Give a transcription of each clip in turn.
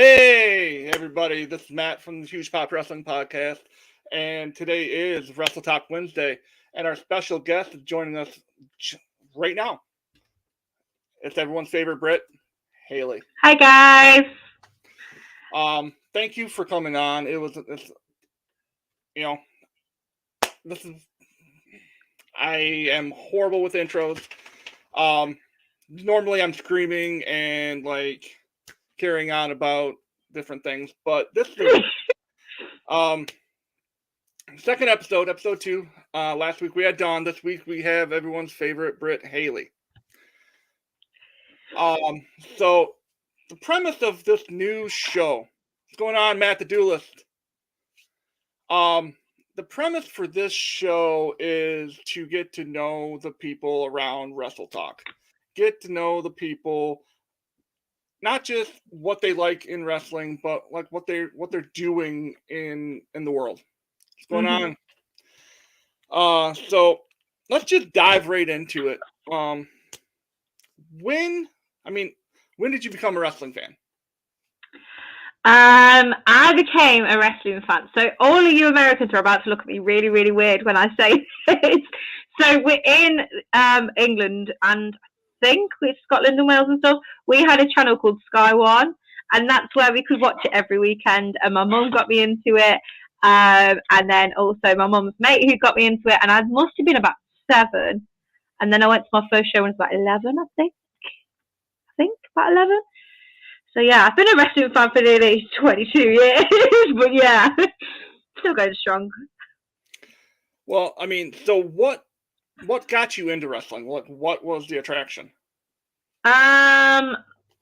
Hey, everybody, this is Matt from the Huge Pop Wrestling Podcast, and today is Wrestle Talk Wednesday, and our special guest is joining us right now. It's everyone's favorite Brit, Haley. Hi, guys. Um, thank you for coming on. It was, it's, you know, this is, I am horrible with intros. Um, normally I'm screaming and like carrying on about different things, but this is um second episode, episode two. Uh last week we had Dawn. This week we have everyone's favorite Brit Haley. Um, so the premise of this new show, what's going on, Matt the Duelist? Um, the premise for this show is to get to know the people around Wrestle Talk, get to know the people not just what they like in wrestling, but like what they're what they're doing in in the world. What's going mm-hmm. on? Uh so let's just dive right into it. Um when I mean, when did you become a wrestling fan? Um, I became a wrestling fan. So all of you Americans are about to look at me really, really weird when I say this. So we're in um, England, and think with Scotland and Wales and stuff, we had a channel called Sky One, and that's where we could watch it every weekend. And my mum got me into it, um, and then also my mum's mate who got me into it, and I must have been about seven. And then I went to my first show when I was about eleven, I think. I think about eleven. So yeah, I've been a wrestling fan for nearly twenty-two years, but yeah, still going strong. Well, I mean, so what what got you into wrestling? What what was the attraction? Um,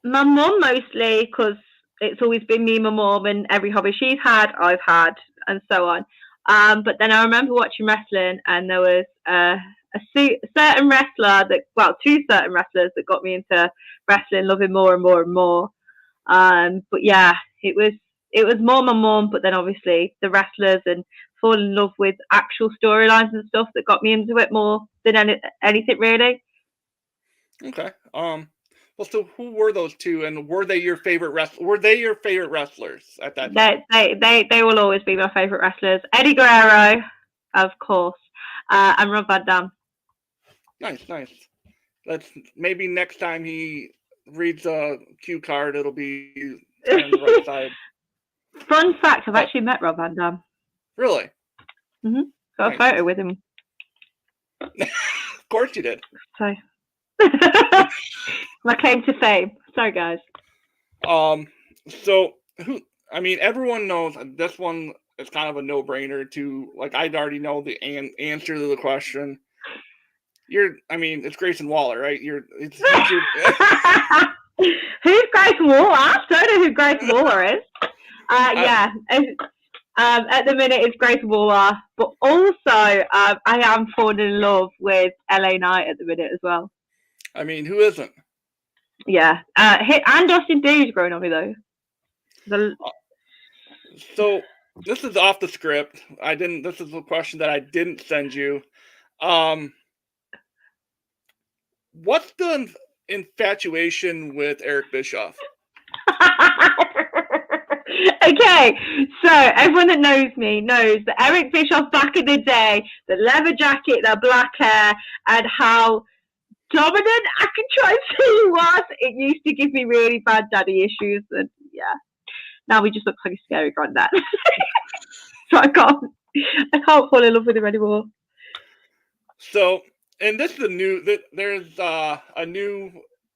my mum mostly because it's always been me, my mum, and every hobby she's had, I've had, and so on. Um, but then I remember watching wrestling, and there was a, a certain wrestler that, well, two certain wrestlers that got me into wrestling, loving more and more and more. Um, but yeah, it was it was more my mum, but then obviously the wrestlers and fall in love with actual storylines and stuff that got me into it more than any, anything really. Okay. Um. Well, so who were those two, and were they your favorite wrestlers? Were they your favorite wrestlers at that time? They, they, they, they will always be my favorite wrestlers. Eddie Guerrero, of course, uh, and Rob Van Dam. Nice, nice. Let's maybe next time he reads a cue card, it'll be on the right side. Fun fact: I've actually met Rob Van Dam. Really? Mhm. Got nice. a photo with him. of course you did. So, my claim to fame. Sorry, guys. Um. So who? I mean, everyone knows this one is kind of a no-brainer. To like, I'd already know the an- answer to the question. You're. I mean, it's Grayson Waller, right? You're. It's. Who's Grayson Waller? I don't know who Grayson Waller is. Uh, yeah, um, at the minute it's Grayson Waller, but also um, I am falling in love with LA Knight at the minute as well. I mean, who isn't? Yeah, uh, and Austin Theory's growing on me though. The... Uh, so this is off the script. I didn't. This is a question that I didn't send you. Um, what's the infatuation with Eric Bischoff? okay, so everyone that knows me knows that Eric Bischoff back in the day, the leather jacket, the black hair, and how dominant I can try and say he was. It used to give me really bad daddy issues, and yeah, now he just looks like a scary granddad. so I can't, I can't fall in love with him anymore. So, and this is a new. There's uh, a new.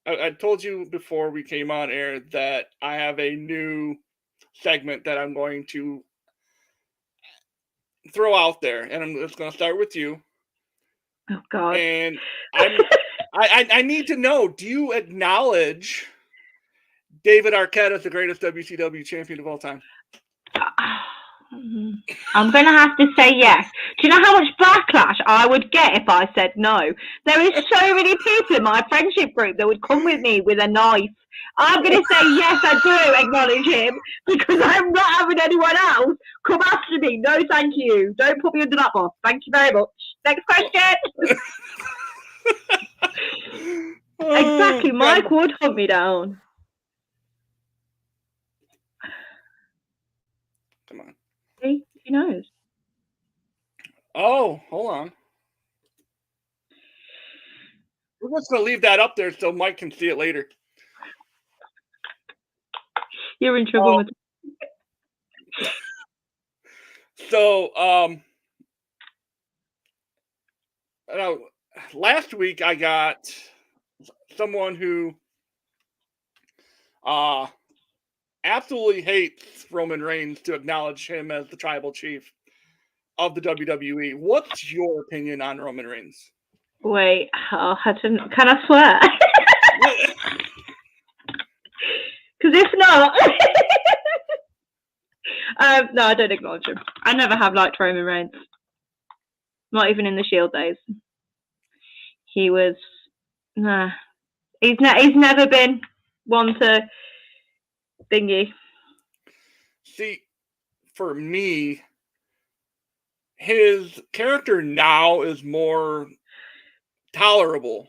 I told you before we came on air that I have a new segment that I'm going to throw out there, and I'm just going to start with you. Oh God! And I'm, I, I need to know: Do you acknowledge David Arquette as the greatest WCW champion of all time? Mm-hmm. Mm-hmm. I'm going to have to say yes. Do you know how much backlash I would get if I said no? There is so many people in my friendship group that would come with me with a knife. I'm going to say yes, I do acknowledge him because I'm not having anyone else come after me. No, thank you. Don't put me under that boss. Thank you very much. Next question. exactly. Mike would hunt me down. Who knows? Oh, hold on. We're just gonna leave that up there so Mike can see it later. You're in trouble Oh. with So, um, uh, last week I got someone who uh absolutely hates Roman Reigns to acknowledge him as the tribal chief of the WWE. What's your opinion on Roman Reigns? Wait, oh, I didn't, can I swear? Because if not, um, no, I don't acknowledge him. I never have liked Roman Reigns. Not even in the Shield days. He was, nah. He's ne- he's never been one to thingy. See, for me, his character now is more tolerable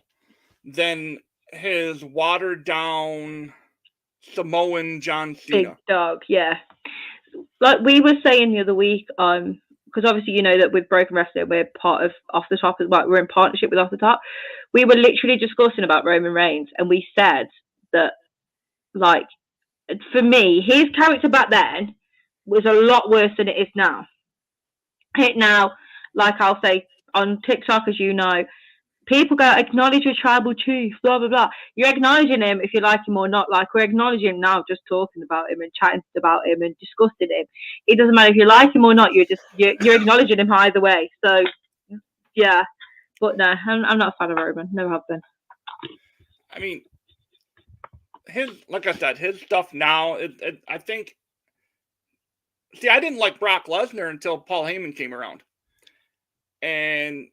than his watered down Samoan John Cena. Big dog, yeah. Like we were saying the other week, um, because obviously you know that with Broken Wrestling we're part of Off the Top as well. We're in partnership with Off the Top. We were literally discussing about Roman Reigns, and we said that, like, for me, his character back then was a lot worse than it is now. It now, like I'll say on TikTok, as you know, people go acknowledge your tribal chief, blah blah blah. You're acknowledging him if you like him or not. Like we're acknowledging him now, just talking about him and chatting about him and discussing him. It doesn't matter if you like him or not. You're just you're, you're acknowledging him either way. So yeah, but no, I'm, I'm not a fan of Roman. Never have been. I mean, his like I said, his stuff now. It, it, I think. See, I didn't like Brock Lesnar until Paul Heyman came around, and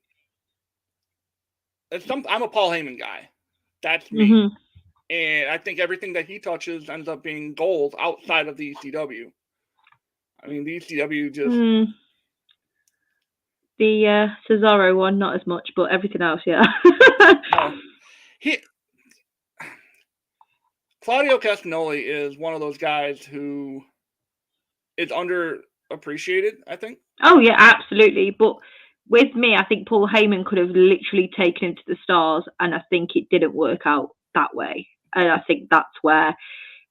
it's some. I'm a Paul Heyman guy. That's me. Mhm. and I think everything that he touches ends up being gold outside of the ECW. I mean, the ECW just Mm. The uh, Cesaro one, not as much, but everything else, yeah. no. he Claudio Castagnoli is one of those guys who is underappreciated. I think. Oh yeah, absolutely. But with me, I think Paul Heyman could have literally taken him to the stars, and I think it didn't work out that way. And I think that's where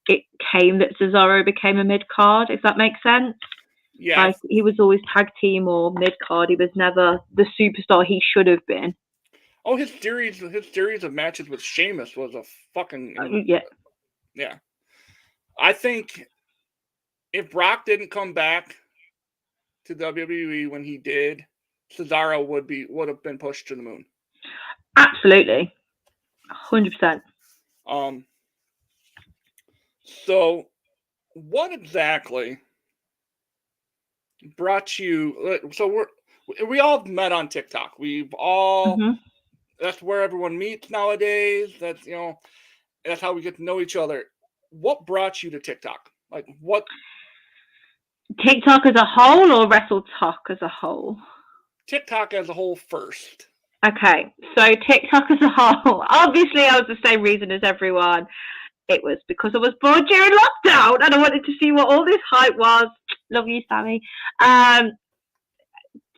it came that Cesaro became a mid card, if that makes sense. Yeah, Like he was always tag team or mid card. He was never the superstar he should have been. Oh, his series, his series of matches with Sheamus was a fucking Uh, yeah. Yeah. I think if Brock didn't come back to WWE when he did, Cesaro would be would have been pushed to the moon. Absolutely. Hundred percent. Um. So, what exactly brought you? So we're we all met on TikTok. We've all hmm that's where everyone meets nowadays. That's you know that's how we get to know each other. What brought you to TikTok? Like what? TikTok as a whole or Wrestle Talk as a whole? TikTok as a whole first. Okay, so TikTok as a whole, obviously I was the same reason as everyone. It was because I was bored during lockdown and I wanted to see what all this hype was. Love you, Sammy. Um,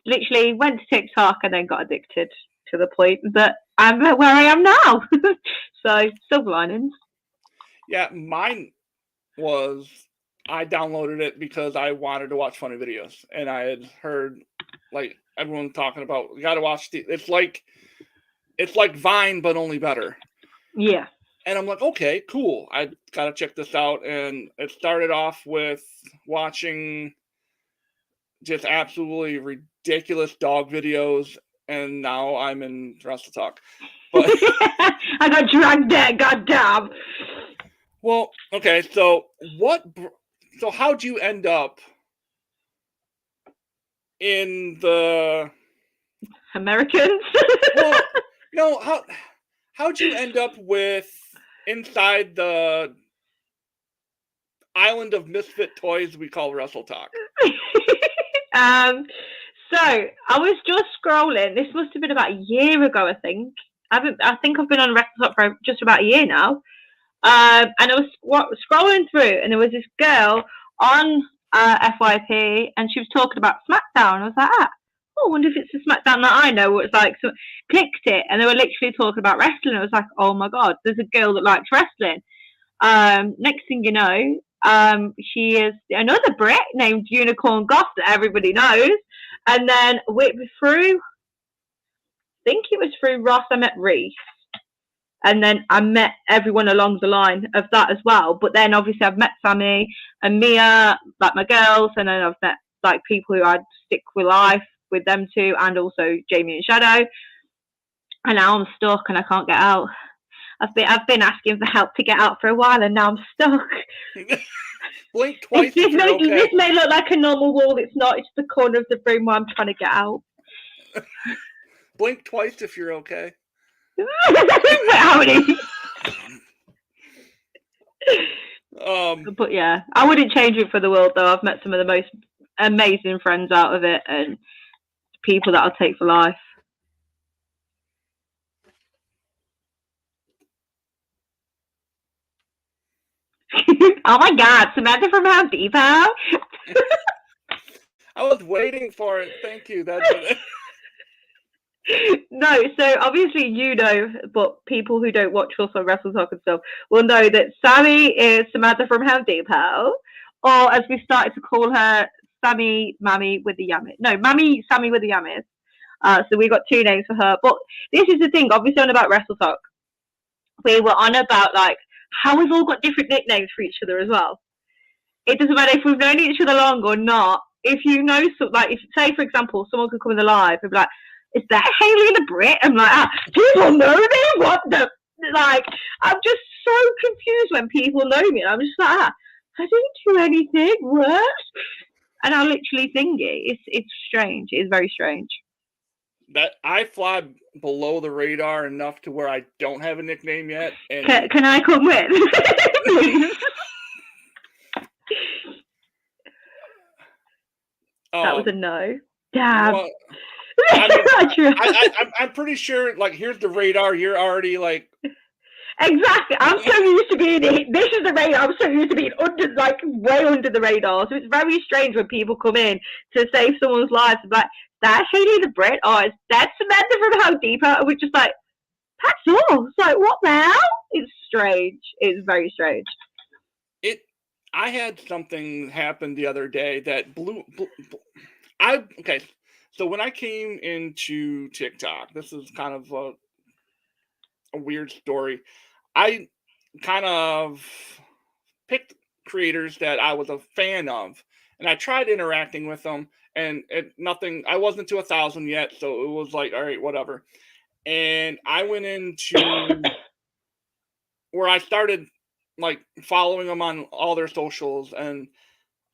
literally went to TikTok and then got addicted to the point that I'm where I am now. so silver linings. Yeah, mine was I downloaded it because I wanted to watch funny videos, and I had heard like everyone talking about you got to watch the. It's like it's like Vine, but only better. Yeah. And I'm like, okay, cool. I gotta check this out. And it started off with watching just absolutely ridiculous dog videos, and now I'm in Wrestle Talk. But I got dragged there, goddamn. Well, okay, so what? So how'd you end up in the? Americans. Well, no, how how'd you end up with inside the island of misfit toys we call Wrestle Talk? um, so I was just scrolling. This must have been about a year ago, I think. I haven't. I think I've been on Record for just about a year now. Um, and I was wa- scrolling through, and there was this girl on uh, FYP, and she was talking about SmackDown. I was like, ah, oh, I wonder if it's the SmackDown that I know. It's like, so clicked it, and they were literally talking about wrestling. I was like, oh my god, there's a girl that likes wrestling. Um, next thing you know, um, she is another Brit named Unicorn Goth that everybody knows. And then we, through, I think it was through Ross, I met Reese. And then I met everyone along the line of that as well. But then obviously I've met Sammy and Mia, like my girls, and then I've met like people who I'd stick with life with them too, and also Jamie and Shadow. And now I'm stuck and I can't get out. I've been I've been asking for help to get out for a while, and now I'm stuck. Blink twice. This if may, you're okay. this may look like a normal wall. It's not. It's the corner of the room where I'm trying to get out. Blink twice if you're okay. Um, But yeah, I wouldn't change it for the world though. I've met some of the most amazing friends out of it and people that I'll take for life. oh my god, Samantha from Home Depot. I was waiting for it. Thank you. That's no, so obviously you know, but people who don't watch us on Wrestle Talk and stuff will know that Sammy is Samantha from Home Depot, or as we started to call her, Sammy Mammy with the Yammies. No, Mammy Sammy with the Yammies. Uh, so we got two names for her. But this is the thing, obviously on about Wrestle Talk. We were on about like how we've all got different nicknames for each other as well. It doesn't matter if we've known each other long or not. If you know, some, like, if say for example, someone could come in the live and be like, "Is that Haley the Brit?" I'm like, ah, people know me. What the? Like, I'm just so confused when people know me. I'm just like, ah, I didn't do anything. What? And I literally think it. It's it's strange. It's very strange. That I fly below the radar enough to where I don't have a nickname yet. And Can, can I come with? That was a oh. no. Damn. well, I mean, I'm pretty sure. Like, here's the radar. You're already like, Exactly. I'm so used to being this is the radar. I'm so used to being under, like way under the radar. So it's very strange when people come in to save someone's life. It's like that Haley the Brit, or it's that Samantha from the Home Depot. And we're just like, that's all. It's like what the hell? It's strange. It's very strange. it. I had something happen the other day that blew. blew, blew I okay. So when I came into TikTok, this is kind of a, a weird story. I kind of picked creators that I was a fan of, and I tried interacting with them, and it nothing. I wasn't to a thousand yet, so it was like, all right, whatever. And I went into where I started like following them on all their socials and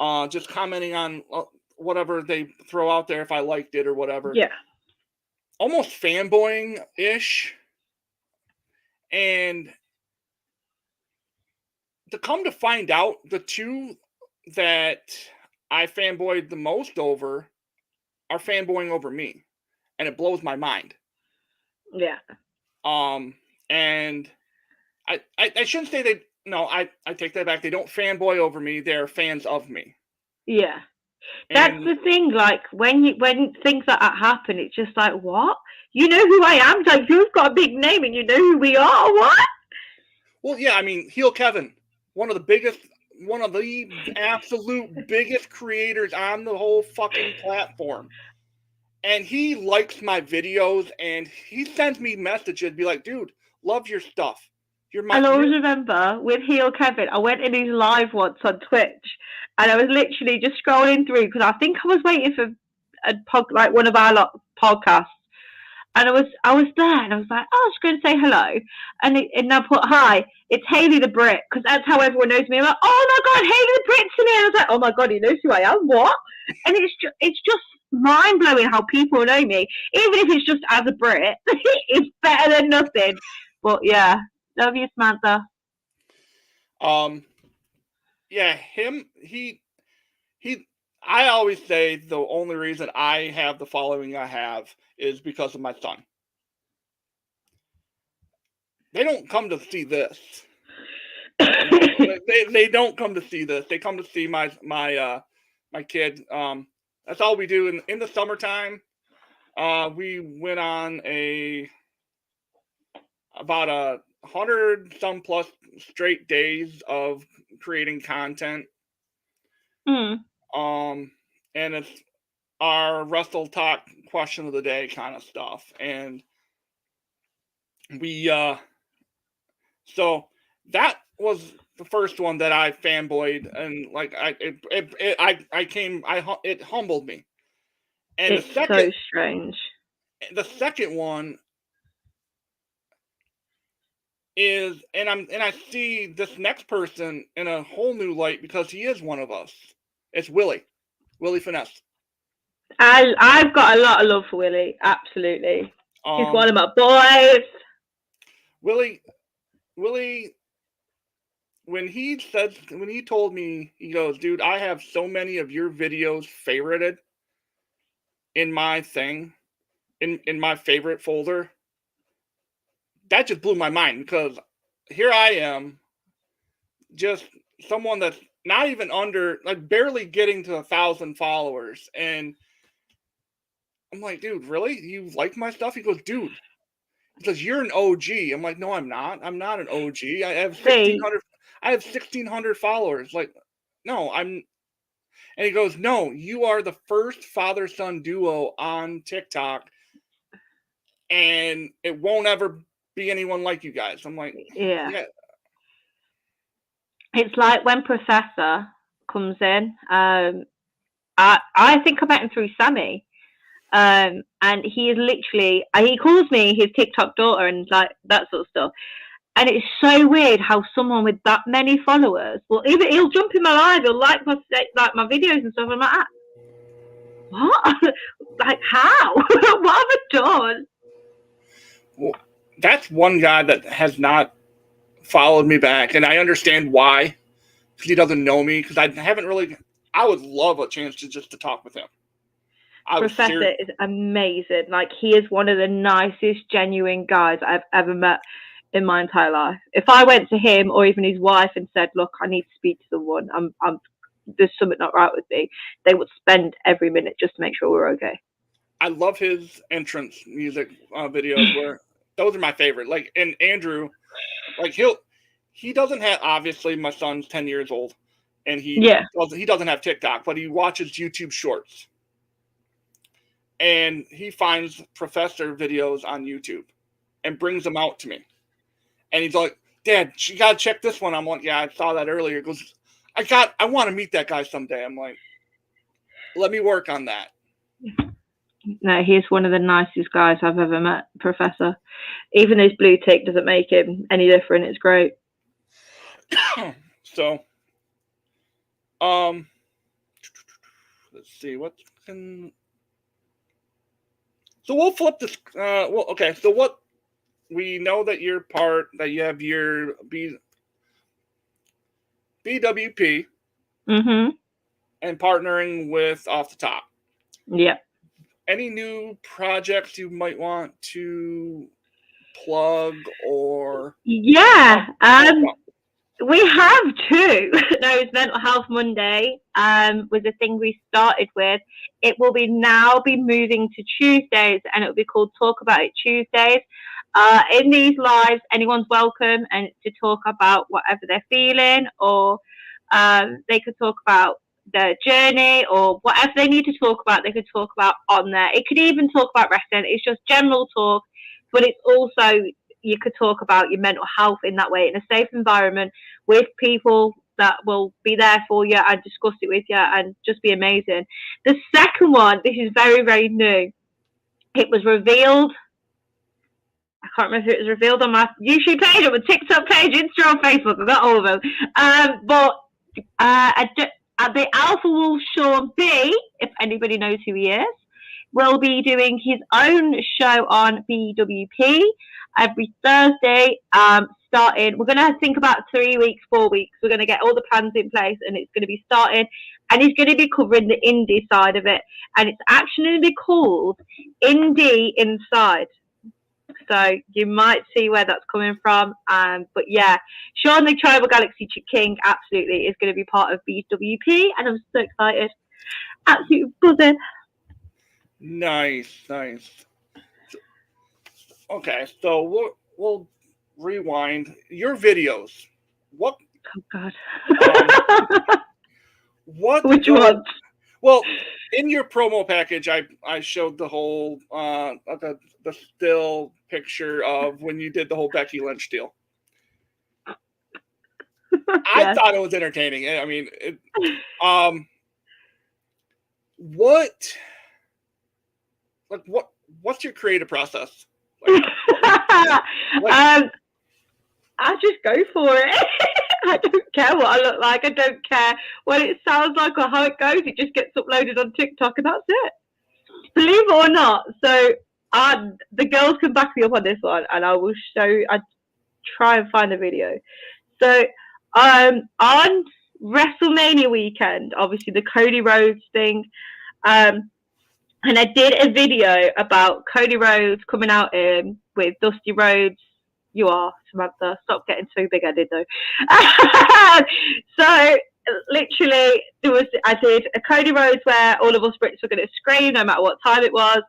uh, just commenting on uh, whatever they throw out there if I liked it or whatever Yeah. almost fanboying ish. And to come to find out, the two that I fanboyed the most over are fanboying over me. And it blows my mind. Yeah. Um, and I, I, I shouldn't say they, no, I, I take that back. They don't fanboy over me. They're fans of me. Yeah. That's And- the thing. Like when you when things like that happen, it's just like what you know who I am. It's like you've got a big name and you know who we are. What? Well, yeah, I mean, Heel Kevin, one of the biggest, one of the absolute biggest creators on the whole fucking platform. And he likes my videos and he sends me messages, be like, dude, love your stuff. You're my I'll always remember with Heel Kevin, I went in his live once on Twitch, and I was literally just scrolling through because I think I was waiting for a pod, like one of our lot podcasts, and I was I was there, and I was like, oh, I was going to say hello, and it, and I put hi, it's Haley the Brit because that's how everyone knows me. I'm like, oh my god, Haley the Brit's in here. I was like, oh my god, he knows who I am. What? And it's just it's just mind blowing how people know me, even if it's just as a Brit. it's better than nothing. But yeah, love you, Samantha. Um, yeah, him. He, he. I always say the only reason I have the following I have is because of my son. They don't come to see this. they, they don't come to see this. They come to see my my uh my kid. Um, that's all we do in in the summertime. Uh, we went on a about a hundred some plus straight days of creating content. Mm. Um, and it's our Wrestle Talk question of the day kind of stuff. And we, uh, so that was the first one that I fanboyed and like I, it, it, it I, I came, I, it humbled me. And It's the second, so strange. the second one is and i'm and i see this next person in a whole new light because he is one of us it's willie willie finesse I I've got a lot of love for Willie. Absolutely, he's um, one of my boys. willie willie when he said when he told me he goes dude i have so many of your videos favorited in my thing in in my favorite folder that just blew my mind because here i am just someone that's not even under like barely getting to a thousand followers. And i'm like dude really? You like my stuff? He goes dude he says you're an og i'm like no i'm not. I'm not an og i have 1600 i have 1600 followers. Like no i'm and he goes no you are the first father son duo on tiktok and it won't ever be anyone like you guys. I'm like Yeah. yeah It's like when Professor comes in. Um, I I think I met him through Sammy, um, and he is literally uh, he calls me his TikTok daughter and like that sort of stuff. And it's so weird how someone with that many followers will even he'll jump in my live, he'll like my like my videos and stuff. I'm like, "Ah, what? like how? what have I done? that's one guy that has not followed me back, and I understand why. Because he doesn't know me. Because I haven't really. I would love a chance to just to talk with him. I Professor is amazing. Like he is one of the nicest, genuine guys I've ever met in my entire life. If I went to him or even his wife and said, "Look, I need to speak to someone. I'm, I'm, there's something not right with me," they would spend every minute just to make sure we're okay. I love his entrance music uh, videos. Where those are my favorite. Like and Andrew, like he'll he doesn't have obviously my son's ten years old, and he Yeah. doesn't, he doesn't have TikTok, but he watches YouTube Shorts, and he finds professor videos on YouTube, and brings them out to me, and he's like, "Dad, you gotta check this one." I'm like, "Yeah, I saw that earlier." He goes, "I got, I want to meet that guy someday." I'm like, "Let me work on that." No, he's one of the nicest guys I've ever met, Professor. Even his blue tick doesn't make him any different. It's great. so um let's see what can so we'll flip this uh well okay so what we know that you're part that you have your b bwp mm-hmm. and partnering with off the top Yeah. Any new projects you might want to plug or Yeah. Um. We have two. no, it's Mental Health Monday. Um, was a thing we started with. It will be now be moving to Tuesdays, and it will be called Talk About It Tuesdays. Uh, in these lives, anyone's welcome and to talk about whatever they're feeling, or um, they could talk about their journey or whatever they need to talk about. They could talk about on there. It could even talk about wrestling. It's just general talk, but it's also you could talk about your mental health in that way in a safe environment with people that will be there for you and discuss it with you and just be amazing. The second one, this is very, very new. It was revealed. I can't remember if it was revealed on my YouTube page or my TikTok page, Instagram, Facebook. I've got all of them. Um, but uh, I d- uh, the Alpha Wolf Sean B, if anybody knows who he is, will be doing his own show on BWP every Thursday. Um, starting, we're going to think about three weeks, four weeks. We're going to get all the plans in place, and it's going to be starting. And he's going to be covering the indie side of it, and it's actually going to be called Indie Inside. So you might see where that's coming from. Um, but yeah, Sean the Tribal Galaxy King absolutely is going to be part of BWP, and I'm so excited. Absolutely buzzing. Nice, nice. Okay, so we'll we'll rewind your videos. What Oh God. Um, what Which go- one? Well, in your promo package, I I showed the whole uh the the still picture of when you did the whole Becky Lynch deal. I Yes. thought it was entertaining. I mean, it, um, what, like, what, what's your creative process? Like, what- um, I just go for it. I don't care what I look like. I don't care what it sounds like or how it goes. It just gets uploaded on TikTok and that's it. Believe it or not. So I, the girls can back me up on this one, and I will show. I try and find the video. So um, on WrestleMania weekend, obviously the Cody Rhodes thing. Um, and I did a video about Cody Rhodes coming out in with Dusty Rhodes. You are Samantha. Stop getting too big headed though. so literally, there was I did a Cody Rhodes where all of us Brits were going to scream no matter what time it was.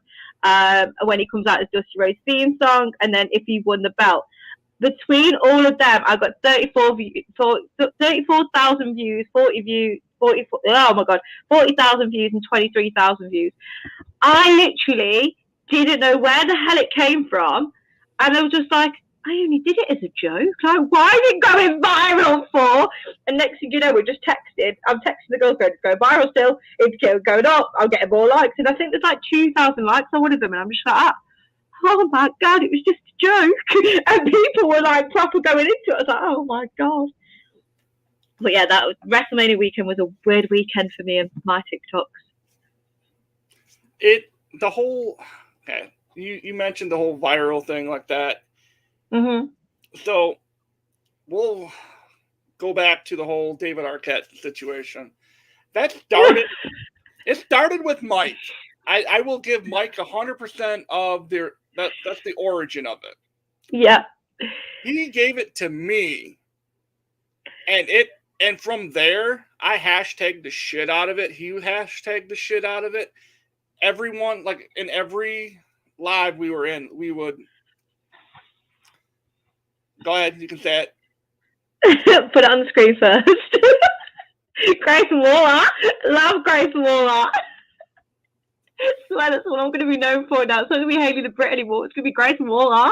Um, when he comes out as Dusty Rhodes theme song, and then if he won the belt. Between all of them, I got 34 views, 34,000 views, 40 views, 40, oh my god, 40,000 views and 23,000 views. I literally didn't know where the hell it came from. And I was just like, I only did it as a joke. Like, why is it going viral for? And next thing you know, we're just texting. I'm texting the girls going, it's going viral still. It's go- going up. I'm getting more likes. And I think there's like 2,000 likes on one of them. And I'm just like, ah, oh my God, it was just a joke. and people were like proper going into it. I was like, oh my God. But yeah, that was, WrestleMania weekend was a weird weekend for me and my TikToks. it, the whole, okay, you you mentioned the whole viral thing like that. Hmm So we'll go back to the whole David Arquette situation. That started. it started with Mike. I, I will give Mike hundred percent of their that that's the origin of it. Yeah. He gave it to me, and it and from there I hashtagged the shit out of it. He hashtagged the shit out of it. Everyone like in every live we were in, we would go ahead. You can say it. Put it on the screen first. Grayson Waller. Love Grayson Waller. Swear that's what I'm going to be known for now. It's not going to be Haley the Brit anymore. It's going to be Grayson Waller.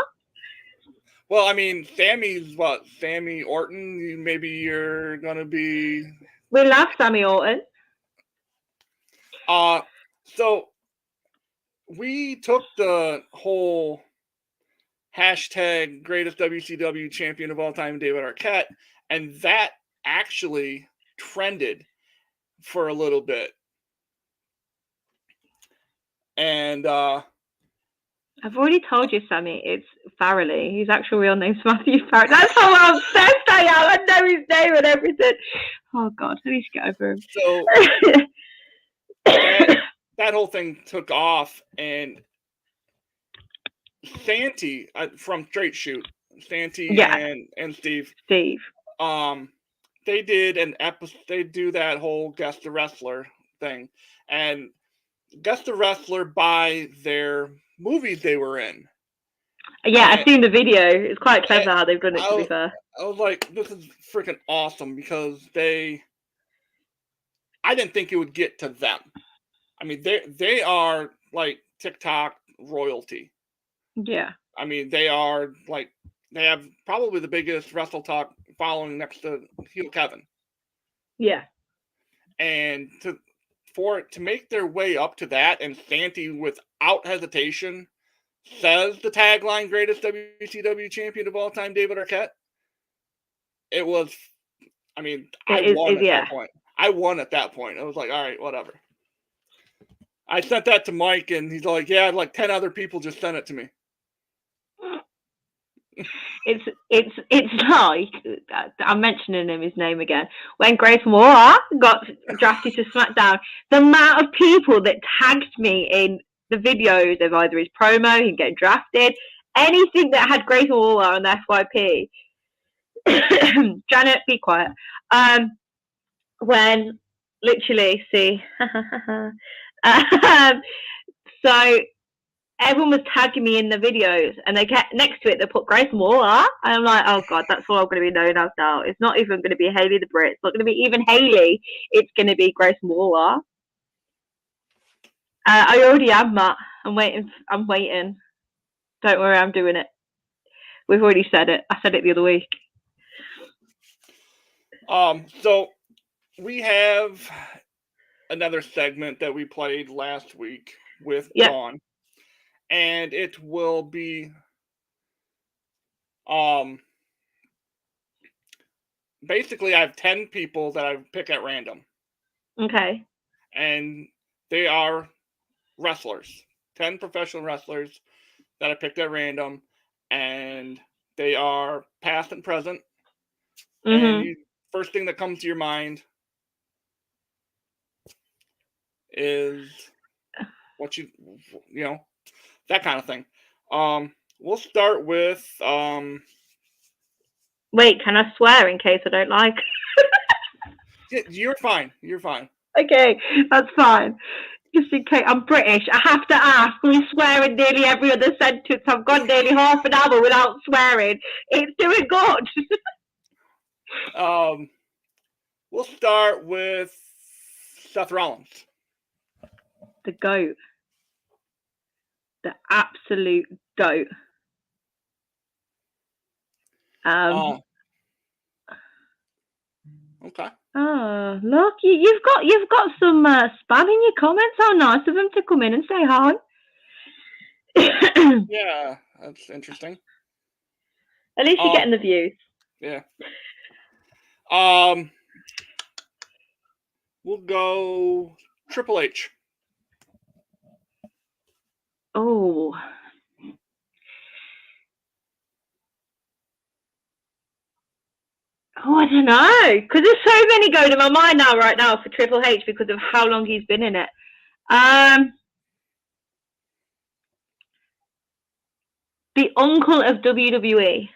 Well, I mean, Sammy's what? Sammy Orton. Maybe you're gonna be. We love Sammy Orton. Uh so we took the whole hashtag greatest WCW champion of all time, David Arquette, and that actually trended for a little bit. And uh I've already told you, Sammy, it's Farrelly. His actual real name's Matthew Farrelly. That's how obsessed I am. I know his name and everything. Oh, God. Need to get over him. so that, that whole thing took off and Santy uh, from Straight Shoot, Santy Yeah. and and Steve, Steve. um, they did an episode. They do that whole guest the wrestler thing, and guest the wrestler by their movies they were in. Yeah, And- I've seen the video. It's quite clever how they've done it, to be fair. I was like, this is freaking awesome because they. I didn't think it would get to them. I mean, they they are like TikTok royalty. Yeah. I mean, they are like they have probably the biggest Wrestle Talk following next to Heel Kevin, Yeah. and to for to make their way up to that, and Santy without hesitation says the tagline "Greatest WCW champion of all time, David Arquette." It was, I mean, I It won it- at yeah. that point. I won at that point. I was like, all right, whatever. I sent that to Mike, and he's like, yeah, like ten other people just sent it to me. It's it's it's like uh, I'm mentioning him his name again. When Grace Moore got drafted to SmackDown, the amount of people that tagged me in the videos of either his promo, him getting drafted, anything that had Grace Moore on the FYP. Janet, be quiet. Um, when literally see. um, so everyone was tagging me in the videos, and they kept next to it. They put Grace Moore, and I'm like, oh god, that's all I'm going to be known as now. It's not even going to be Haley the Brit. It's not going to be even Haley. It's going to be Grace Moore. Uh, I already am, Matt. I'm waiting. I'm waiting. Don't worry, I'm doing it. We've already said it. I said it the other week. Um, so we have another segment that we played last week with Yep. Dawn, and it will be um basically I have 10 people that I pick at random, Okay. and they are wrestlers, 10 professional wrestlers that I picked at random, and they are past and present. hmm And you, first thing that comes to your mind is what you you know that kind of thing. Um, we'll start with um, Wait, can I swear in case I don't like? you're fine. You're fine. okay, that's fine. Just in case I'm British, I have to ask. We swear in nearly every other sentence. I've gone nearly half an hour without swearing. It's doing good. Um, we'll start with Seth Rollins. the goat. The absolute goat. Um, Oh. okay. Oh, look, you, you've got you've got some uh, spam in your comments. How nice of them to come in and say hi. Yeah, that's interesting. At least you're Oh. getting the views. Yeah. Um, we'll go Triple H. Oh. Oh, I don't know, because there's so many going in my mind now, right now, for Triple H because of how long he's been in it. Um, the uncle of WWE,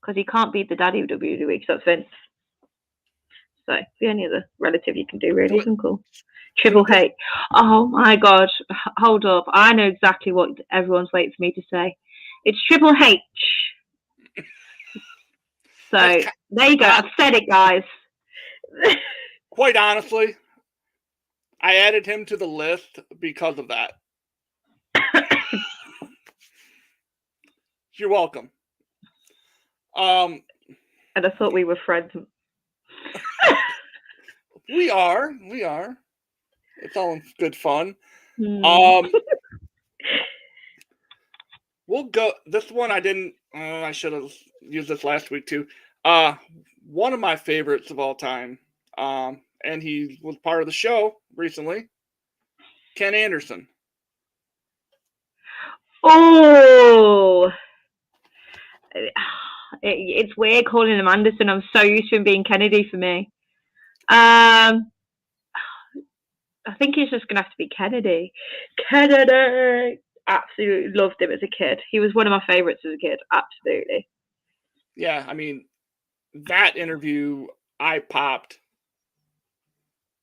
because he can't beat the daddy of WWE, because that's Vince. So the only other relative you can do really is uncle. Triple H. Oh my god, hold up. I know exactly what everyone's waiting for me to say. It's Triple H. So there you go. I've said it, guys. Quite honestly, I added him to the list because of that. You're welcome. Um, And I thought we were friends. We are, we are. It's all in good fun. Hmm. Um, we'll go. This one I didn't. Uh, I should have used this last week too. Uh, one of my favorites of all time. Um, and he was part of the show recently. Ken Anderson. oh, it, it's weird calling him Anderson. I'm so used to him being Kennedy for me. Um, I think he's just gonna have to be Kennedy. Kennedy. Absolutely loved him as a kid. He was one of my favorites as a kid. Absolutely. Yeah, I mean, that interview I popped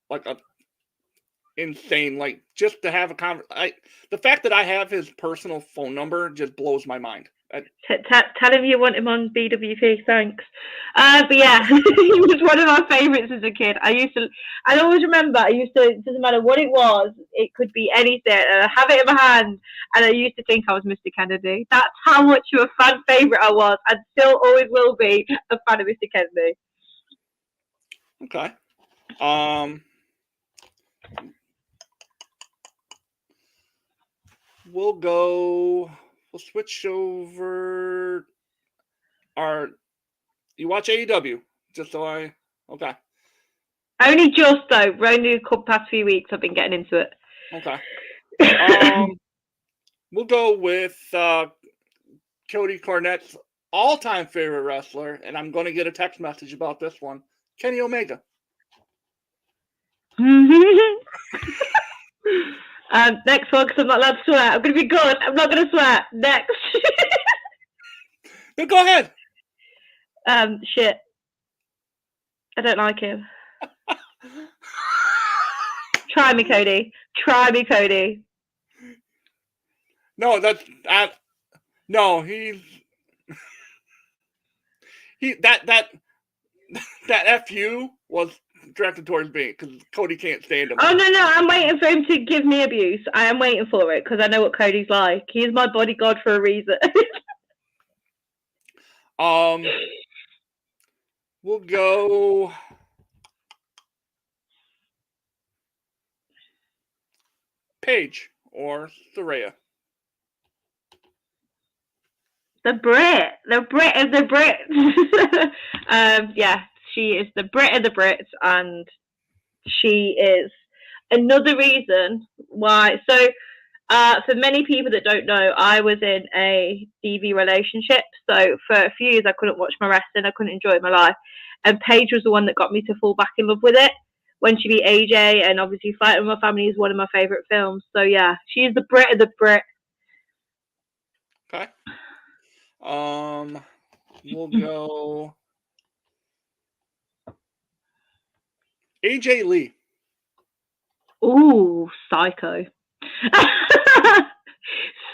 like a insane. Like just to have a conversation, the fact that I have his personal phone number just blows my mind. I, T- t- tell him you want him on BWP. Thanks. Uh, but yeah, he was one of our favourites as a kid. I used to, I always remember. I used to. It doesn't matter what it was. It could be anything. And I have it in my hand, and I used to think I was Mr. Kennedy. That's how much of a fan favourite I was, and still always will be a fan of Mr. Kennedy. Okay. Um We'll go we'll switch over our you watch AEW just so I okay. Only just though. Only the past few weeks, I've been getting into it. Okay. Um we'll go with uh Cody Cornett's all-time favorite wrestler and I'm going to get a text message about this one. Kenny Omega. um, next one, because I'm not allowed to swear. I'm going to be good. I'm not going to swear. Next. Then go ahead. um, shit. I don't like him. Try me, Cody. Try me, Cody. No, that's I, no. He's he that that that fu was directed towards me because Cody can't stand him. Oh no, no, I'm waiting for him to give me abuse. I am waiting for it because I know what Cody's like. He's my bodyguard for a reason. Um, we'll go. Paige or Saraya. the Brit, the Brit of the Brit. um, yeah, she is the Brit of the Brits, and she is another reason why. So, uh, for many people that don't know, I was in a DV relationship. So for a few years, I couldn't watch my wrestling. I couldn't enjoy my life. And Paige was the one that got me to fall back in love with it. When she beat AJ, and obviously Fighting My Family is one of my favorite films. So yeah, she's the Brit of the Brit. Okay. Um, we'll go. AJ Lee. Ooh, psycho.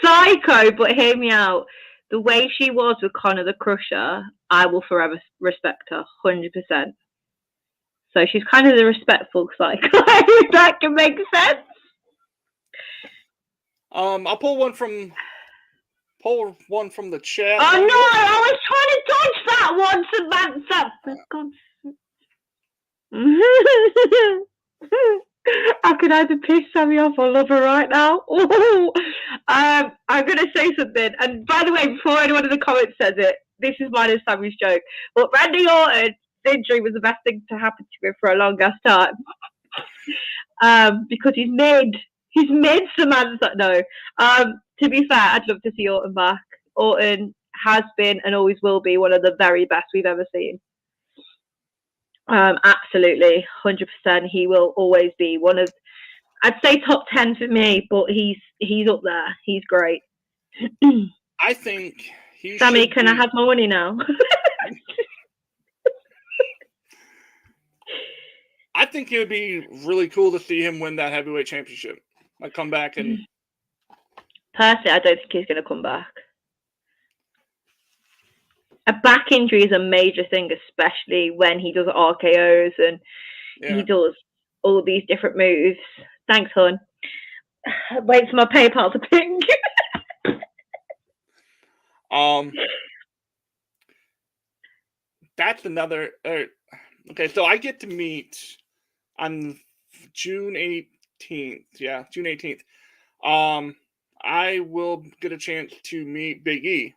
psycho, but hear me out. The way she was with Connor the Crusher, I will forever respect her, 100%. So she's kind of the respectful psycho, if that can make sense. Um, I'll pull one from pull one from the chat. Oh no, I was trying to dodge that one, Samantha. For God's I could either piss Sammy off or love her right now. Um, I'm going to say something. And by the way, before anyone in the comments says it, this is mine and Sammy's joke. But Randy Orton's injury was the best thing to happen to him for a long ass time. um, because he's made He's mid Samantha. No. Um, to be fair, I'd love to see Orton back. Orton has been and always will be one of the very best we've ever seen. Um, absolutely, hundred percent. He will always be one of, I'd say top ten for me, but he's he's up there. He's great. I think he. Sammy, can be... I have my money now? I think it would be really cool to see him win that heavyweight championship. Like come back and. Personally, I don't think he's going to come back a back injury is a major thing, especially when he does RKO's and yeah. he does all these different moves. Thanks, hon. Wait for my PayPal to ping. um, that's another. Uh, okay, so I get to meet on June eighteenth. Yeah, June eighteenth. Um, I will get a chance to meet Big E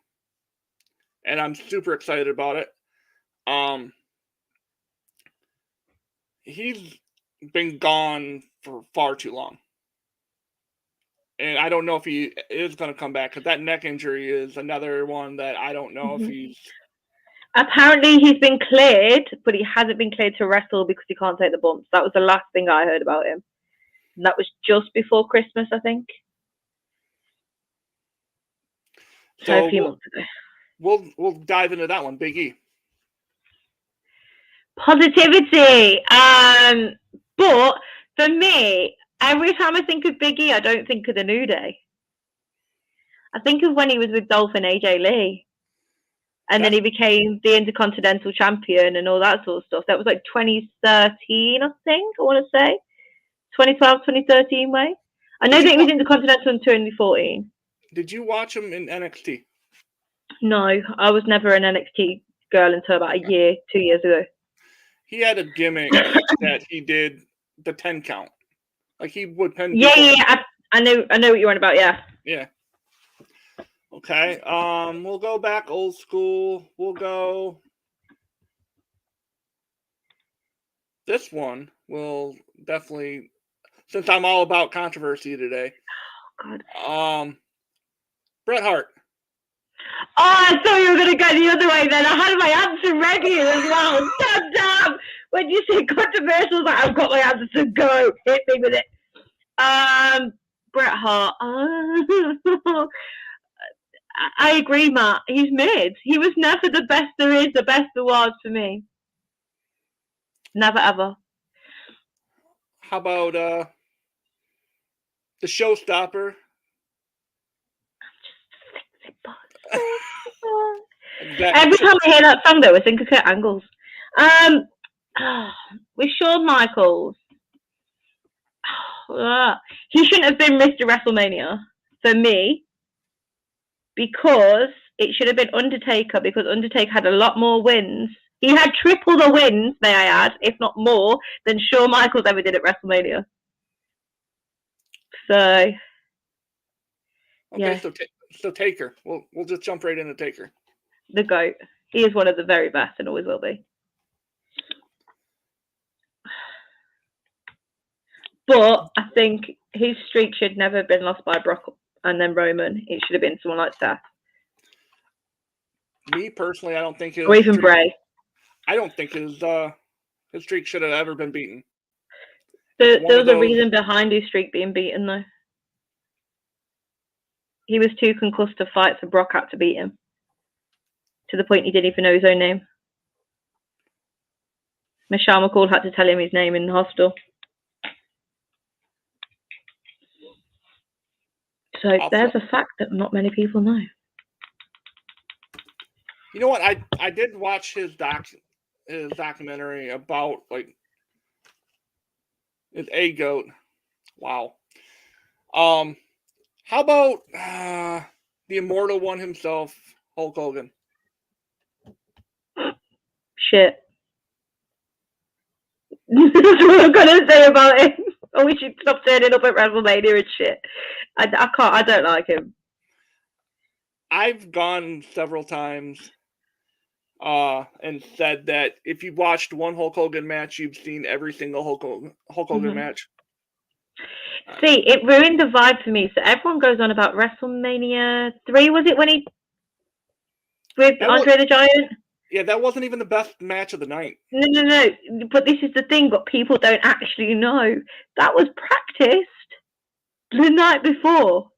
and I'm super excited about it. Um, he's been gone for far too long. And I don't know if he is going to come back because that neck injury is another one that I don't know mm-hmm. if he's. Apparently, he's been cleared, but he hasn't been cleared to wrestle because he can't take the bumps. That was the last thing I heard about him. And that was just before Christmas, I think. So, so a few months ago we'll we'll dive into that one. Big E. Positivity. Um, but for me, every time I think of Big E, I don't think of the New Day. I think of when he was with Dolph and AJ Lee. And yeah. then he became the Intercontinental Champion and all that sort of stuff. That was like 2013, I think, I want to say. 2012, 2013 way. I know that he was Intercontinental in 2014. Did you watch him in NXT? No, I was never an NXT girl until about a year, two years ago. He had a gimmick that he did the ten count, like he would pen. Yeah, yeah, yeah. I, I know, I know what you're on about. Yeah. Yeah. Okay. Um, we'll go back old school. We'll go. This one will definitely, since I'm all about controversy today. Oh God. Um, Bret Hart. Oh, I thought you were going to go the other way then. I had my answer ready as well. damn, damn. When you say controversial, like, I've got my answer to go. Hit me with it. Um, Bret Hart. I agree, Matt. He's mid. He was never the best there is, the best there was for me. Never ever. how about uh the showstopper? That- Every time I hear that song, though, I think of Kurt Angles. Um, with Shawn Michaels, ah, he shouldn't have been Mr. WrestleMania for me because it should have been Undertaker because Undertaker had a lot more wins. He had triple the wins, may I add, if not more, than Shawn Michaels ever did at WrestleMania. So, Okay, yeah. so ta- so Taker. We'll we'll just jump right into Taker. the GOAT. He is one of the very best and always will be. But I think his streak should never have been lost by Brock and then Roman. It should have been someone like Seth Me personally, I don't think his or even streak- Bray. I don't think his uh his streak should have ever been beaten. There, was a reason behind his streak being beaten, though. He was too concussed to fight, so Brock had to beat him. To the point he didn't even know his own name. Michelle McCool had to tell him his name in the hospital. So Awful. there's a fact that not many people know. You know what? I I did watch his doc his documentary about like his a goat. Wow. Um, how about uh, the immortal one himself, Hulk Hogan? Shit. That's what I'm gonna say about him. Oh, we should stop turning up at WrestleMania and shit. I, I can't. I don't like him. I've gone several times uh and said that if you've watched one Hulk Hogan match, you've seen every single Hulk Hogan, Hulk Hogan Mhm. match. See, it ruined the vibe for me. So everyone goes on about WrestleMania three. Was it when he with That was- Andre the Giant? Yeah, that wasn't even the best match of the night. No, no, no. But this is the thing. What people don't actually know that was practiced the night before.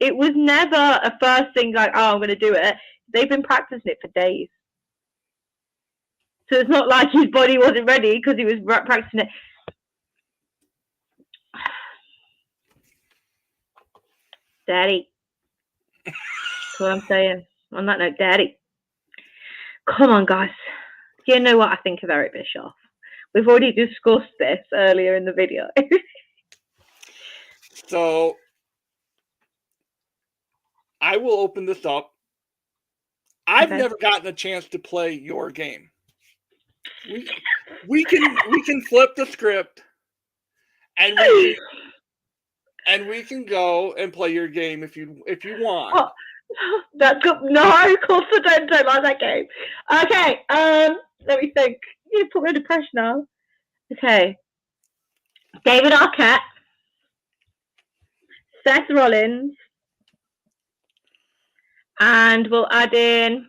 It was never a first thing like, oh, I'm going to do it. They've been practicing it for days. So it's not like his body wasn't ready because he was practicing it. Daddy. That's what I'm saying. On that note, Daddy. Come on, guys. You know what I think of Eric Bischoff. We've already discussed this earlier in the video. So I will open this up. I've Okay. never gotten a chance to play your game. We, we can we can flip the script and we and we can go and play your game if you if you want. Oh. That's good. No, of course I don't, don't like that game. Okay, um, let me think. You put me under pressure now. Okay. David Arquette. Seth Rollins. And we'll add in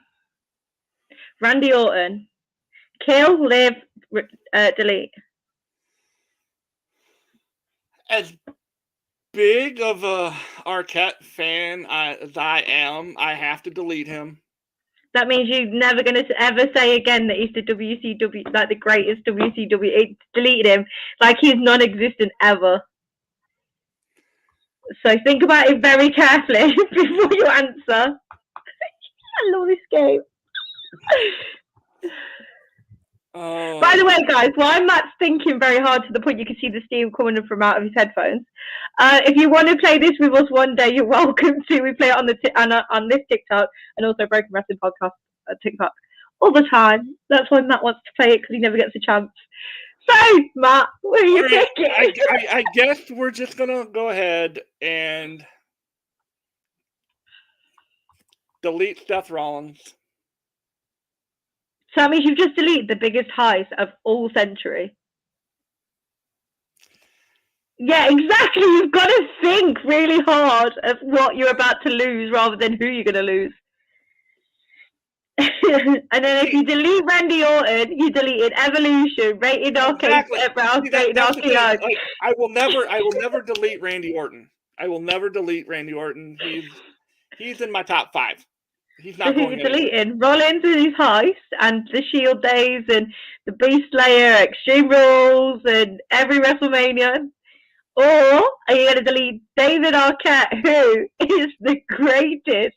Randy Orton. Kill, live, uh, delete. As big of a Arquette fan I, as I am, I have to delete him. That means you're never going to ever say again that he's the WCW, like the greatest WCW. It deleted him, like he's non-existent ever. So think about it very carefully before you answer. I love this game. Oh, By the way, guys, while Matt's thinking very hard to the point you can see the steam coming from out of his headphones, uh, if you want to play this with us one day, you're welcome to. We play it on the t- on, on this TikTok and also Broken Wrestling Podcast uh, TikTok all the time. That's why Matt wants to play it because he never gets a chance. So, Matt, what are you Alright, picking? I, I, I guess we're just gonna go ahead and delete Seth Rollins. So that means you've just deleted the biggest heist of all century. Yeah, exactly. You've got to think really hard of what you're about to lose rather than who you're going to lose. and then if you delete Randy Orton, you deleted Evolution, Rated RKO, Exactly. Brown, See, that- Rated RKO. like, I will never, I will never delete Randy Orton. I will never delete Randy Orton. He's he's in my top five. He's not going you deleting? Rollins and his heist, and the Shield days, and the Beast Slayer, Extreme Rules, and every WrestleMania. Or are you going to delete David Arquette, who is the greatest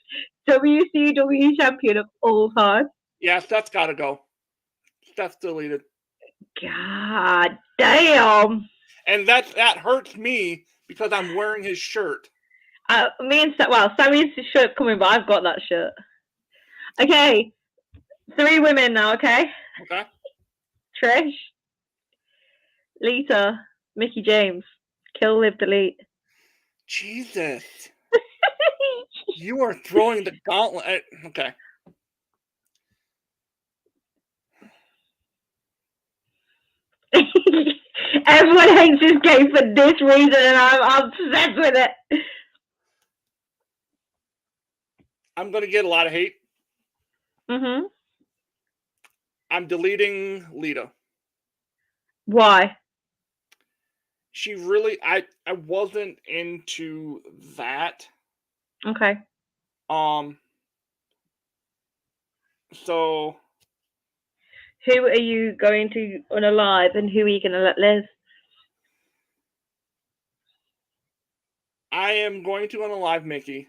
WCW champion of all time? Yes, that's got to go. That's deleted. God damn. And that that hurts me because I'm wearing his shirt. Uh, me and Sa- well, Sammy's shirt coming, but I've got that shirt. Okay, three women now. Okay, Okay. Trish, Lita, Mickie James, kill, live, delete. Jesus. You are throwing the gauntlet. Okay. Everyone hates this game for this reason, and I'm obsessed with it. I'm going to get a lot of hate. Mhm. I'm deleting Lita. Why? She really I I wasn't into that. Okay. Um so Who are you going to unalive, and who are you going to let live? I am going to unalive Mickie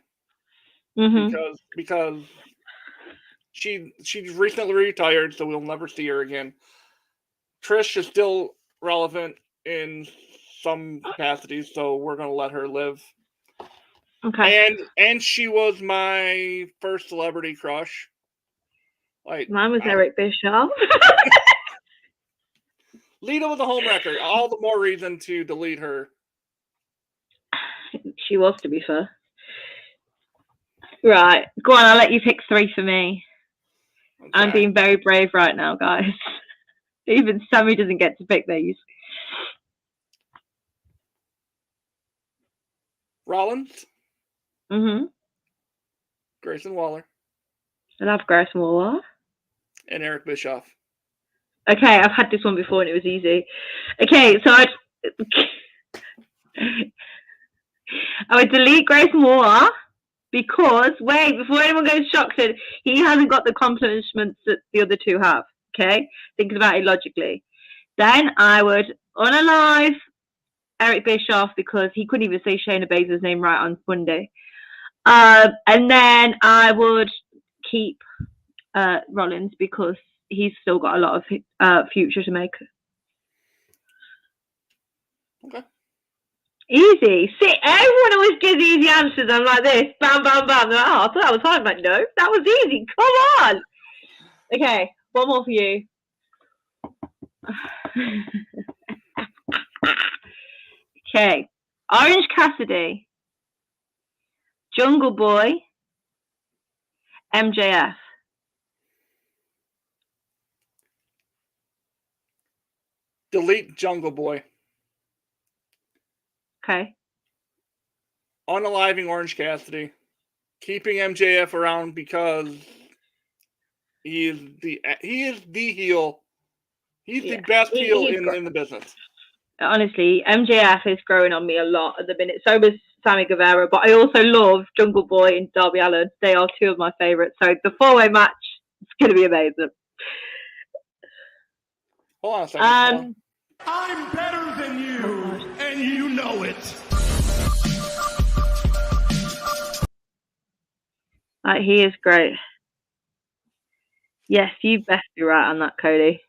Mhm. because because she she's recently retired, so we'll never see her again. Trish is still relevant in some capacities, so we're gonna let her live. Okay. And and she was my first celebrity crush. Like Mine was I- Eric Bischoff. Lita was a home record. All the more reason to delete her. she was, to be fair. Right. Go on, I'll let you pick three for me. I'm being very brave right now, guys. Even Sammy doesn't get to pick these. Rollins, Mm-hmm. Grayson Waller, I love Grayson Waller. and Eric Bischoff. Okay, I've had this one before and it was easy. Okay, so I'd I would delete Grayson Waller because wait, before anyone goes shocked, he hasn't got the accomplishments that the other two have. Okay, thinking about it logically. Then I would unalive Eric Bischoff because he couldn't even say Shayna Baszler's name right on Monday. Um, and then I would keep uh, Rollins because he's still got a lot of uh, future to make. Okay. Easy. See, everyone always gives easy answers. I'm like this, bam, bam, bam. Like, oh, I thought that was hard. I'm like, no, that was easy. Come on. Okay, one more for you. okay, Orange Cassidy, Jungle Boy, MJF. Delete Jungle Boy. Okay. Unaliving Orange Cassidy. Keeping MJF around because he is the he is the heel. He's Yeah, the best he- heel in, got- in the business. honestly, MJF is growing on me a lot at the minute. So was Sammy Guevara, but I also love Jungle Boy and Darby Allin. They are two of my favourites. So the four way match is going to be amazing. Hold on a second. hold on. Um, I'm better than you, and you know it. like, he is great. Yes, you best be right on that, Cody.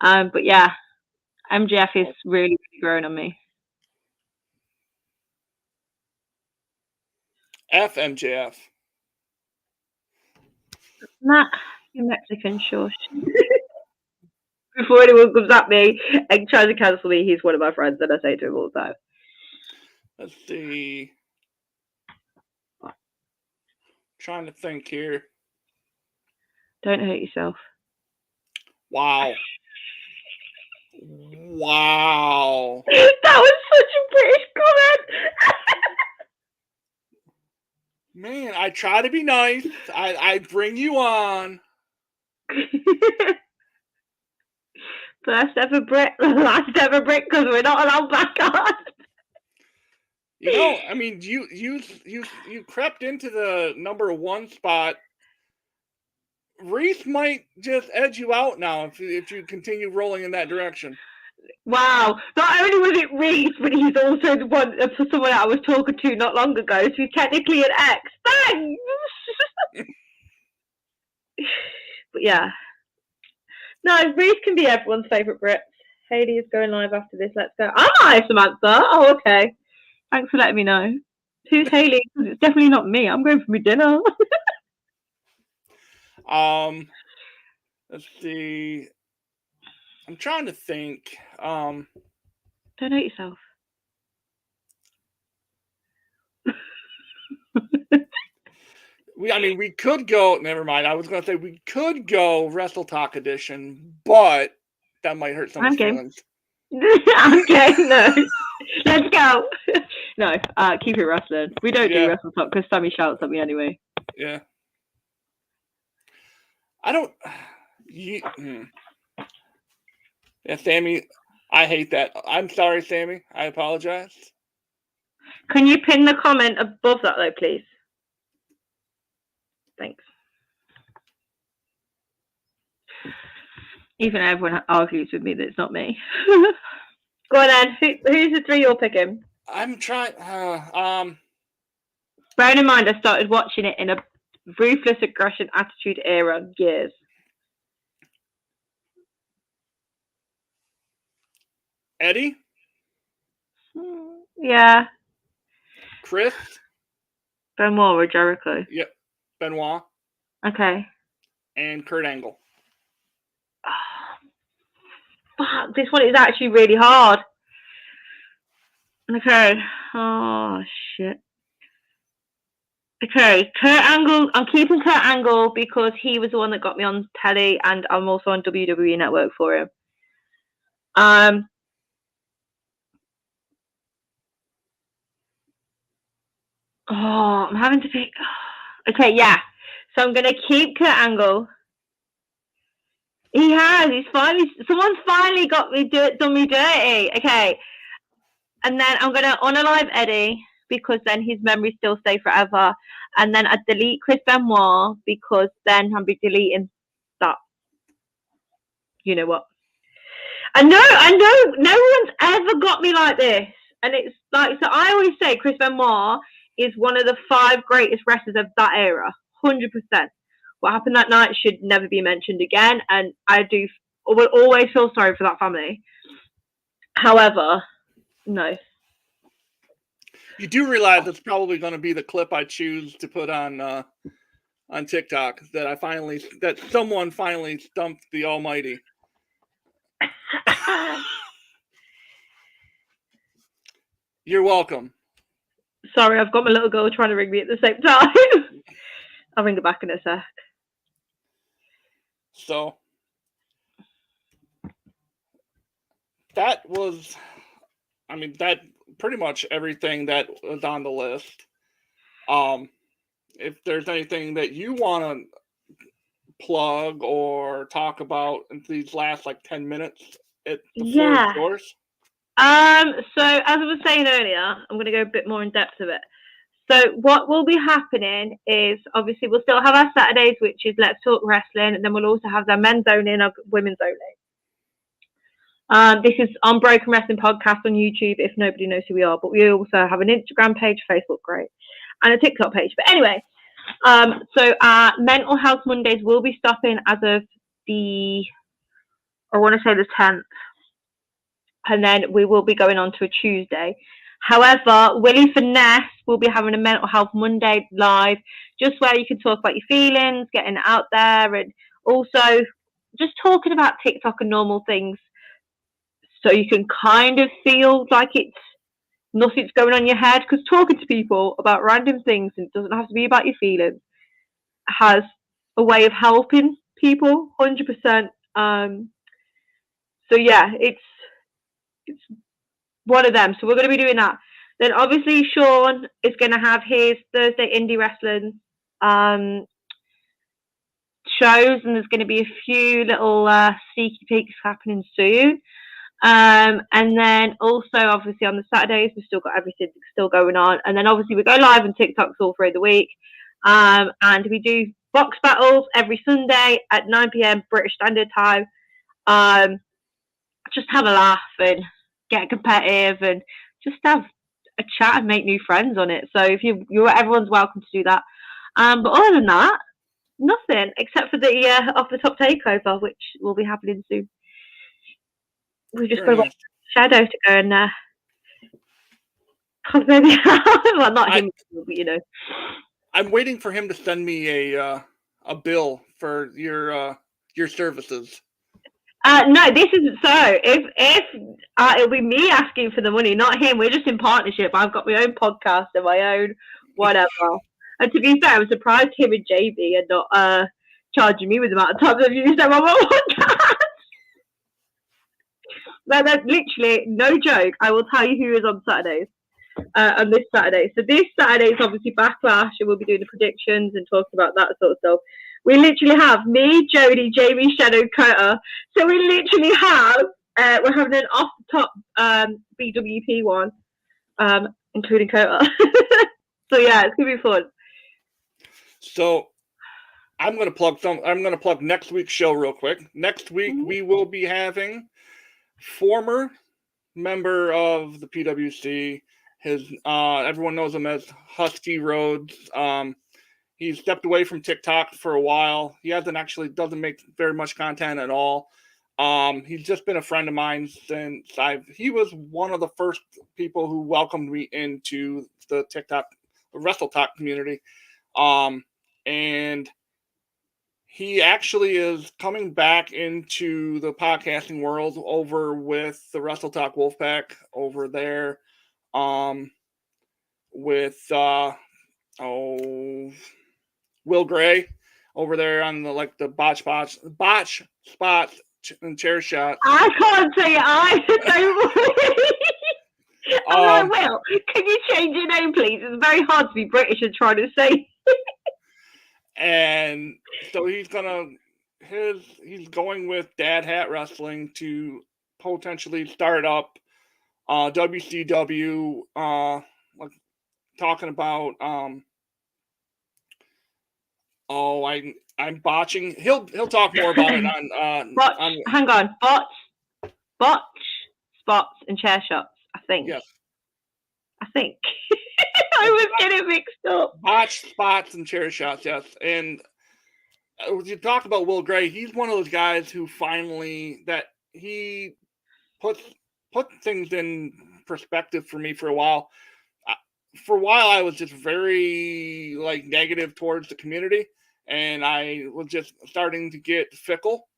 Um, but yeah, MJF is really, really growing on me. F MJF. Matt, you Mexican shush. Before anyone comes at me and tries to cancel me, he's one of my friends, and I say to him all the time. Let's see. Trying to think here. Don't hurt yourself. Wow. Wow. that was such a British comment. Man, I try to be nice. I, I bring you on. First ever Brit, last ever Brit, because we're not allowed back on. You know, I mean, you you you you crept into the number one spot. Reese might just edge you out now if if you continue rolling in that direction. Wow! Not only was it Reese, but he's also the one uh, for someone I was talking to not long ago. So he's technically an ex. Thanks. but yeah, no, Reese can be everyone's favorite Brit. Haley is going live after this. Let's go. I'm I Samantha? Oh, okay. Thanks for letting me know. Who's Haley? it's definitely not me. I'm going for my dinner. Um, let's see. I'm trying to think. Um, Don't hate yourself. we I mean we could go. Never mind. I was going to say we could go Wrestle Talk edition, but that might hurt someone's Okay. feelings. okay, no. Let's go. no, uh, keep it wrestling. We don't Yeah. do wrestle talk because Sammy shouts at me anyway. Yeah. I don't. You, hmm. Yeah, Sammy. I hate that. I'm sorry, Sammy. I apologize. Can you pin the comment above that though, please? Thanks. Even everyone argues with me that it's not me. Go on then. Who, who's the three you're picking? I'm trying. Uh, um. Bearing in mind, I started watching it in a ruthless aggression attitude era years. Eddie, Hmm, Yeah, Chris, Benoit or Jericho. Benoit, Okay. and Kurt Angle. Fuck, this one is actually really hard. Okay. Oh shit. Okay, Kurt Angle. I'm keeping Kurt Angle because he was the one that got me on telly, and I'm also on WWE Network for him. Um. Oh, I'm having to pick. Okay, yeah. So I'm gonna keep Kurt Angle. He has. He's finally. Someone's finally got me do it, done me dirty. Okay, and then I'm gonna unalive Eddie because then his memories still stay forever, and then I delete Chris Benoit because then I'll be deleting that. You know what? I know. I know. No one's ever got me like this, and it's like so. I always say Chris Benoit is one of the five greatest wrestlers of that era. Hundred percent what happened that night should never be mentioned again and i do will always feel sorry for that family however no You do realize it's probably going to be the clip I choose to put on uh, on TikTok that I finally that someone finally stumped the Almighty. You're welcome. Sorry i've got my little girl trying to ring me at the same time i'll ring her back in a sec So that was, I mean, that pretty much everything that was on the list. Um, if there's anything that you want to plug or talk about in these last like 10 minutes, it, the floor Yeah. yours. Um, so as I was saying earlier, I'm going to go a bit more in depth of it. So what will be happening is obviously we'll still have our Saturdays, which is Let's Talk Wrestling, and then we'll also have the men's only and women's only. Um, this is on Broken Wrestling Podcast on YouTube, if nobody knows who we are, but we also have an Instagram page, Facebook, group, and a TikTok page. But anyway, um, so our Mental Health Mondays will be stopping as of the, I want to say the 10th and then we will be going on to a Tuesday. However, Willie Finesse will be having a mental health Monday live, just where you can talk about your feelings, getting out there, and also just talking about TikTok and normal things, so you can kind of feel like it's nothing's going on in your head. Because talking to people about random things and it doesn't have to be about your feelings has a way of helping people, hundred percent. Um, so yeah, it's one of them. So we're going to be doing that. Then obviously Sean is going to have his Thursday indie wrestling um, shows, and there's going to be a few little uh, sneaky peeks happening soon. Um, and then also obviously on the Saturdays we've still got everything still going on. And then obviously we go live on TikToks all through the week. Um, and we do box battles every Sunday at 9 p.m. British Standard Time. Um, just have a laugh and get competitive and just have a chat and make new friends on it. So if you you everyone's welcome to do that. Um, but other than that, nothing except for the uh, off the top takeover, which will be happening soon. We've just Very got. Shadow to go and uh, maybe well not I- him, but you know. I'm waiting for him to send me a uh, a bill for your uh, your services. Uh, no, this isn't so. If if uh, it'll be me asking for the money, not him. We're just in partnership. I've got my own podcast and my own whatever. and to be fair, I'm surprised him and JB are not uh, charging me with the amount of times I've used on my podcast. But that's literally no joke. I will tell you who is on Saturdays. Uh, on this Saturday. So this Saturday is obviously backlash, and we'll be doing the predictions and talking about that sort of stuff. We literally have me, Jody, Jamie, Shadow, Kota, so we literally have uh, we're having an off the top um, BWP one, um, including Kota. so yeah, it's gonna be fun. So I'm gonna plug some. I'm gonna plug next week's show real quick. Next week Mhm. we will be having former member of the PWC. His uh, everyone knows him as Husky Rhodes. Um, he stepped away from TikTok for a while. He hasn't actually doesn't make very much content at all. Um, he's just been a friend of mine since I've. He was one of the first people who welcomed me into the TikTok Wrestle Talk community. Um, and he actually is coming back into the podcasting world over with the Wrestle Talk Wolfpack over there. Um, with uh, oh, Will Gray over there on the like the botch spots, botch spots ch- and chair shot. I can't say. I don't oh, Um, will. Can you change your name, please? It's very hard to be British and try to say. and so he's gonna his he's going with Dad Hat Wrestling to potentially start up uh WCW uh like talking about um oh I'm I'm botching he'll he'll talk more about it on uh Botch. on Hang on. Botch, botch, spots, and chair shots. I think. yes I think. I was getting mixed up. botch spots and chair shots, yes. And uh, when you talk about Will Gray, he's one of those guys who finally that he puts put things in perspective for me for a while. Uh, For a while, I was just very like negative towards the community, and I was just starting to get fickle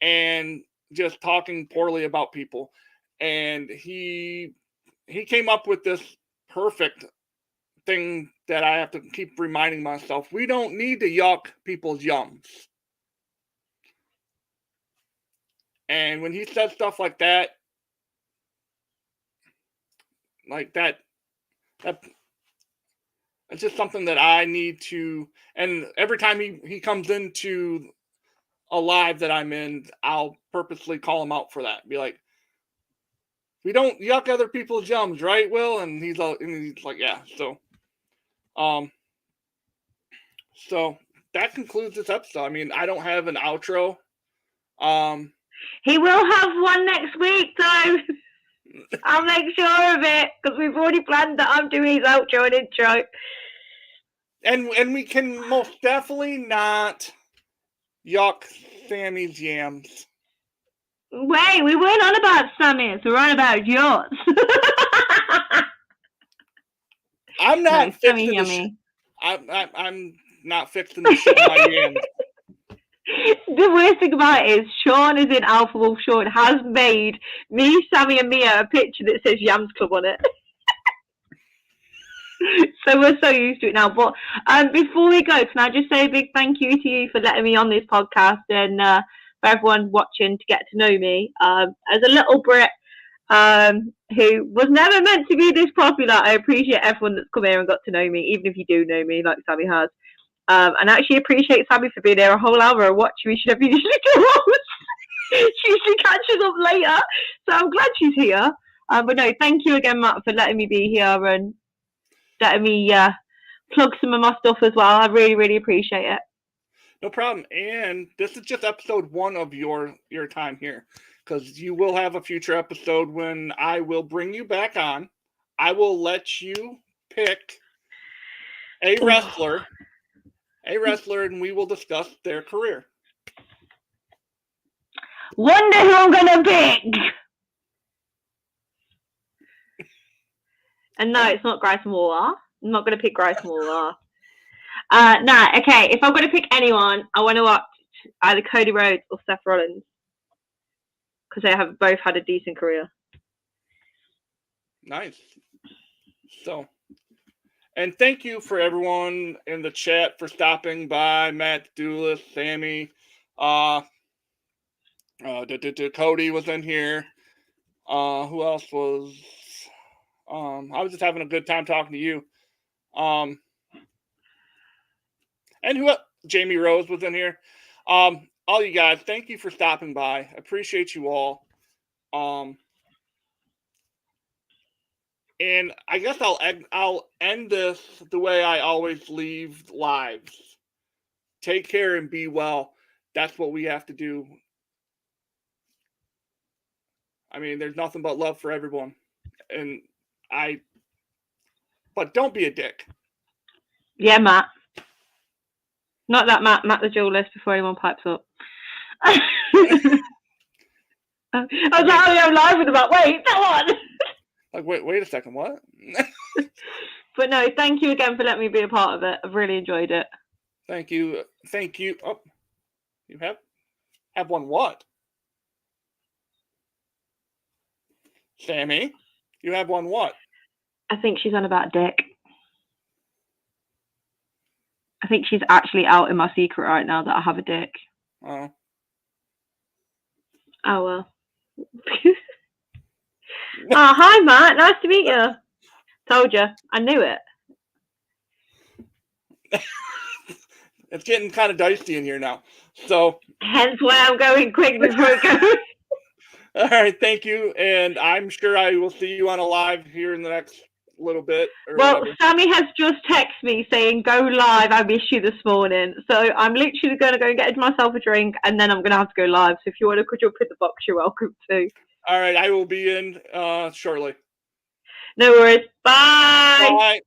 and just talking poorly about people. And he he came up with this perfect thing that I have to keep reminding myself. We don't need to yuck people's yums. And when he says stuff like that, like that, that it's just something that I need to. And every time he he comes into a live that I'm in, I'll purposely call him out for that. Be like, we don't yuck other people's yums, right, Will? And he's all, and he's like, yeah. So, um, so that concludes this episode. I mean, I don't have an outro. Um, He will have one next week, though. I'll make sure of it because we've already planned that I'm doing his outro and intro. and and we can most definitely not yuck Sammy's yams. Wait, we weren't on about Sammy's. We're on about yours. I'm not Sammy fixing to sh- yummy. I'm, I'm I'm not fixing to shit my yams. the worst thing about it is Sean is in Alpha Wolf Sean has made me, Sammy, and Mia a picture that says Yams Club on it. so we're so used to it now. But um, before we go, can I just say a big thank you to you for letting me on this podcast and uh, for everyone watching to get to know me. Um, as a little Brit um, who was never meant to be this popular, I appreciate everyone that's come here and got to know me, even if you do know me like Sammy has. Um, and I actually appreciate Sammy for being there a whole hour and watching me should have usually she usually catches up later, so I'm glad she's here. Um, but no, thank you again, Matt, for letting me be here and letting me uh, plug some of my stuff as well. I really, really appreciate it. No problem. And this is just episode one of your your time here, because you will have a future episode when I will bring you back on. I will let you pick a wrestler, a wrestler, and we will discuss their career. Wonder who I'm gonna pick. And no, it's not Grayson Waller. I'm not gonna pick Grayson Waller. Uh, no, okay. If I'm gonna pick anyone, I want to watch either Cody Rhodes or Seth Rollins because they have both had a decent career. Nice. So, and thank you for everyone in the chat for stopping by. Matt Doulis, Sammy, uh, uh, d- d- d- Cody was in here. Uh, who else was? Um, I was just having a good time talking to you. Um, and who? Jamie Rose was in here. Um, all you guys, thank you for stopping by. Appreciate you all. Um, and I guess I'll I'll end this the way I always leave lives. Take care and be well. That's what we have to do. I mean, there's nothing but love for everyone, and I. But don't be a dick. Yeah, Matt. Not that Matt, Matt the duelist before anyone pipes up. I was like, oh, yeah, I'm live with about. Wait, that one. Like, wait, wait a second. What? But no, thank you again for letting me be a part of it. I've really enjoyed it. Thank you. Thank you. Oh, you have have one what? Sammy, you have one what? I think she's on about Dick. I think she's actually out in my secret right now that I have a dick. Oh, Oh well. oh hi Matt, nice to meet you. Told you, I knew it. it's getting kind of dicey in here now. So, Hence why I'm going quick before it goes. all right, thank you, and I'm sure I will see you on a live here in the next little bit. Or Well, whatever. Sammy has just texted me saying go live. I missed you this morning, so I'm literally going to go and get myself a drink, and then I'm going to have to go live. So if you want to jump in the box, you're welcome to. All right, I will be in uh, shortly. No worries. Bye. Bye.